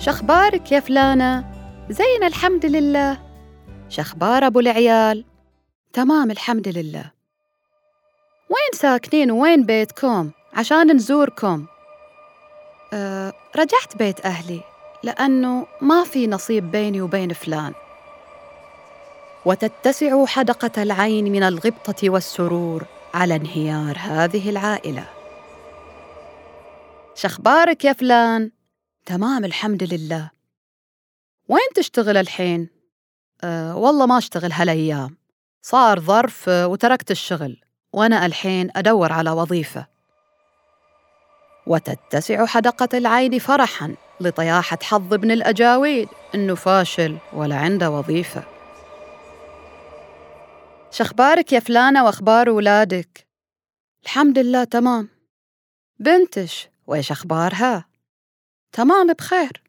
شخبارك يا فلانة؟ زين الحمد لله شخبار أبو العيال؟ تمام الحمد لله وين ساكنين وين بيتكم عشان نزوركم؟ أه رجعت بيت أهلي لأنه ما في نصيب بيني وبين فلان وتتسع حدقة العين من الغبطة والسرور على انهيار هذه العائلة شخبارك يا فلان؟ تمام الحمد لله وين تشتغل الحين؟ أه والله ما أشتغل هالأيام صار ظرف وتركت الشغل وأنا الحين أدور على وظيفة وتتسع حدقة العين فرحاً لطياحة حظ ابن الأجاويد إنه فاشل ولا عنده وظيفة شخبارك يا فلانة وأخبار ولادك؟ الحمد لله تمام بنتش وإيش أخبارها؟ تمام بخير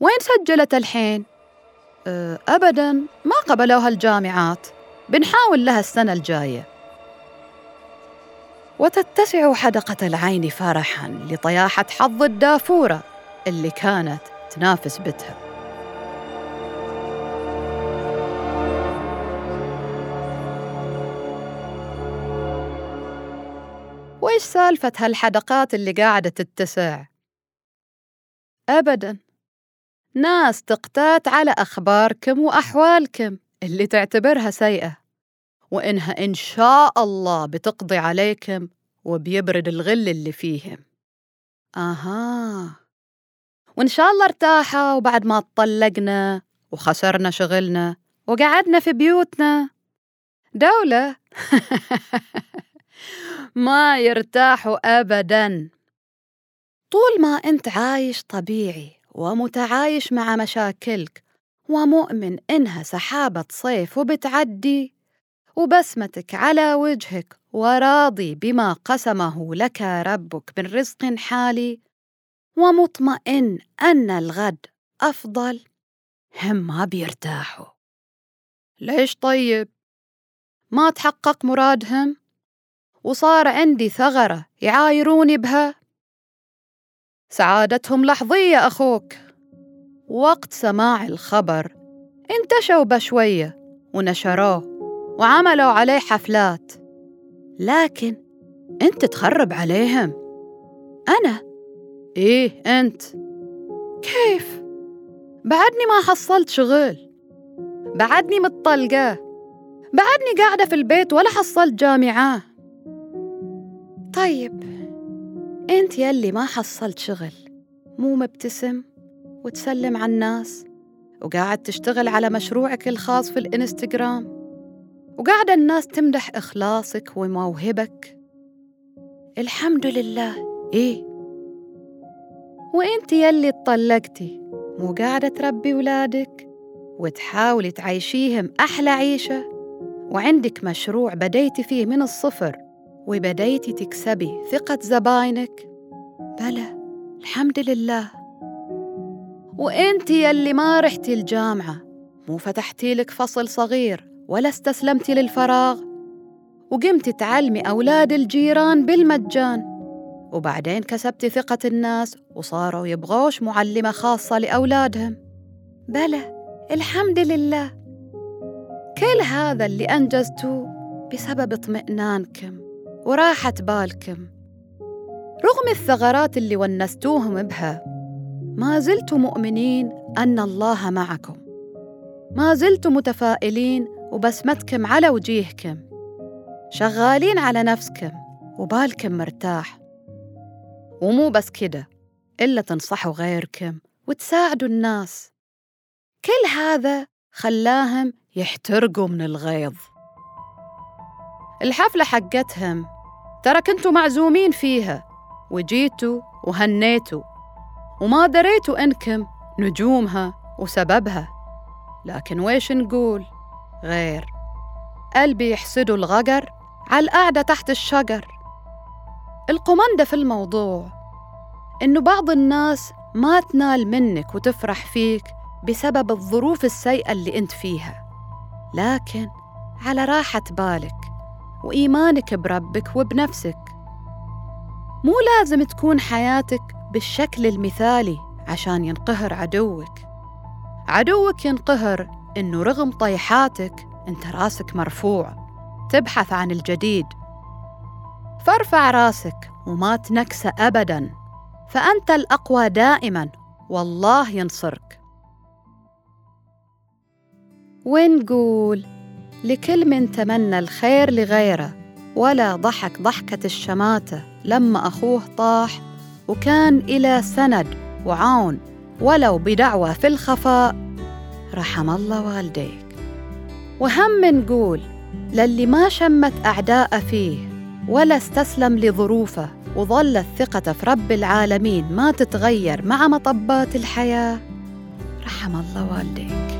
وين سجلت الحين؟ أه أبداً ما قبلوها الجامعات بنحاول لها السنة الجاية وتتسع حدقة العين فرحاً لطياحة حظ الدافورة اللي كانت تنافس بتها وإيش سالفة هالحدقات اللي قاعدة تتسع؟ أبداً. ناس تقتات على أخباركم وأحوالكم اللي تعتبرها سيئة وإنها إن شاء الله بتقضي عليكم وبيبرد الغل اللي فيهم. آها. وإن شاء الله ارتاحوا وبعد ما طلقنا وخسرنا شغلنا وقعدنا في بيوتنا. دولة. ما يرتاحوا أبداً. طول ما أنت عايش طبيعي ومتعايش مع مشاكلك ومؤمن إنها سحابة صيف وبتعدي وبسمتك على وجهك وراضي بما قسمه لك ربك من رزق حالي ومطمئن أن الغد أفضل هم ما بيرتاحوا ليش طيب؟ ما تحقق مرادهم؟ وصار عندي ثغرة يعايروني بها؟ سعادتهم لحظية أخوك. وقت سماع الخبر انتشوا بشوية ونشروه وعملوا عليه حفلات. لكن أنت تخرب عليهم. أنا؟ إيه أنت؟ كيف؟ بعدني ما حصلت شغل. بعدني متطلقة. بعدني قاعدة في البيت ولا حصلت جامعة. طيب أنت يلي ما حصلت شغل مو مبتسم وتسلم على الناس وقاعد تشتغل على مشروعك الخاص في الإنستغرام وقاعدة الناس تمدح إخلاصك وموهبك. الحمد لله. إيه. وإنت يلي اتطلقتي مو قاعدة تربي ولادك وتحاولي تعيشيهم أحلى عيشة وعندك مشروع بديتي فيه من الصفر. وبديتي تكسبي ثقة زباينك. بلى الحمد لله. وإنت يلي ما رحتي الجامعة. مو فتحتي لك فصل صغير ولا استسلمتي للفراغ. وقمتي تعلمي أولاد الجيران بالمجان. وبعدين كسبتي ثقة الناس وصاروا يبغوش معلمة خاصة لأولادهم. بلى الحمد لله. كل هذا اللي أنجزتوه بسبب اطمئنانكم. وراحة بالكم. رغم الثغرات اللي ونستوهم بها ما زلتم مؤمنين أن الله معكم. ما زلتم متفائلين وبسمتكم على وجيهكم. شغالين على نفسكم وبالكم مرتاح. ومو بس كده إلا تنصحوا غيركم وتساعدوا الناس. كل هذا خلاهم يحترقوا من الغيظ. الحفلة حقتهم. ترى كنتوا معزومين فيها. وجيتوا وهنيتوا. وما دريتوا إنكم نجومها وسببها. لكن ويش نقول؟ غير. قلبي يحسدوا الغقر على القعدة تحت الشجر. القمندة في الموضوع. إنه بعض الناس ما تنال منك وتفرح فيك بسبب الظروف السيئة اللي أنت فيها. لكن على راحة بالك. وإيمانك بربك وبنفسك. مو لازم تكون حياتك بالشكل المثالي عشان ينقهر عدوك. عدوك ينقهر إنه رغم طيحاتك أنت راسك مرفوع. تبحث عن الجديد. فارفع راسك وما تنكسى أبداً. فأنت الأقوى دائماً. والله ينصرك. ونقول لكل من تمنى الخير لغيره ولا ضحك ضحكة الشماتة لما أخوه طاح وكان إلى سند وعون ولو بدعوة في الخفاء. رحم الله والديك. وهم نقول للي ما شمت أعداء فيه ولا استسلم لظروفه وظلت ثقته في رب العالمين ما تتغير مع مطبات الحياة. رحم الله والديك.